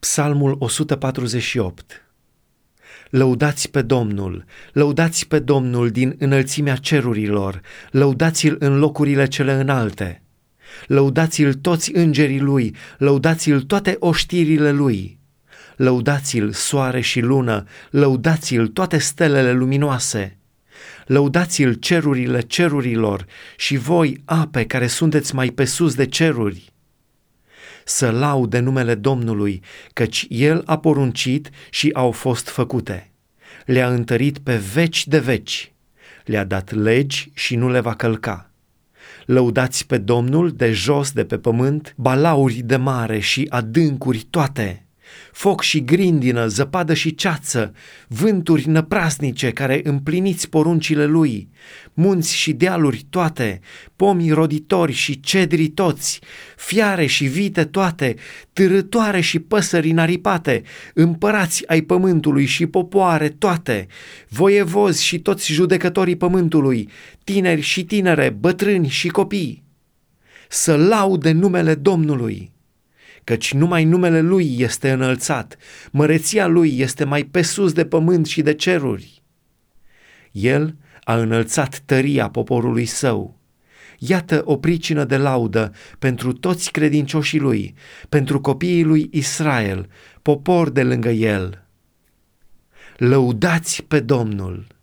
Psalmul 148 Lăudați pe Domnul, lăudați pe Domnul din înălțimea cerurilor, lăudați-l în locurile cele înalte. Lăudați-l toți îngerii lui, lăudați-l toate oștirile lui. Lăudați-l soare și lună, lăudați-l toate stelele luminoase. Lăudați-l cerurile cerurilor și voi, ape care sunteți mai pe sus de ceruri să laude numele Domnului, căci El a poruncit și au fost făcute. Le-a întărit pe veci de veci, le-a dat legi și nu le va călca. Lăudați pe Domnul de jos de pe pământ, balauri de mare și adâncuri toate foc și grindină, zăpadă și ceață, vânturi năprasnice care împliniți poruncile lui, munți și dealuri toate, pomi roditori și cedri toți, fiare și vite toate, târătoare și păsări naripate, împărați ai pământului și popoare toate, voievozi și toți judecătorii pământului, tineri și tinere, bătrâni și copii. Să laude numele Domnului! Căci numai numele Lui este înălțat, măreția Lui este mai pe sus de pământ și de ceruri. El a înălțat tăria poporului său. Iată o pricină de laudă pentru toți credincioșii Lui, pentru copiii Lui Israel, popor de lângă El. Lăudați pe Domnul!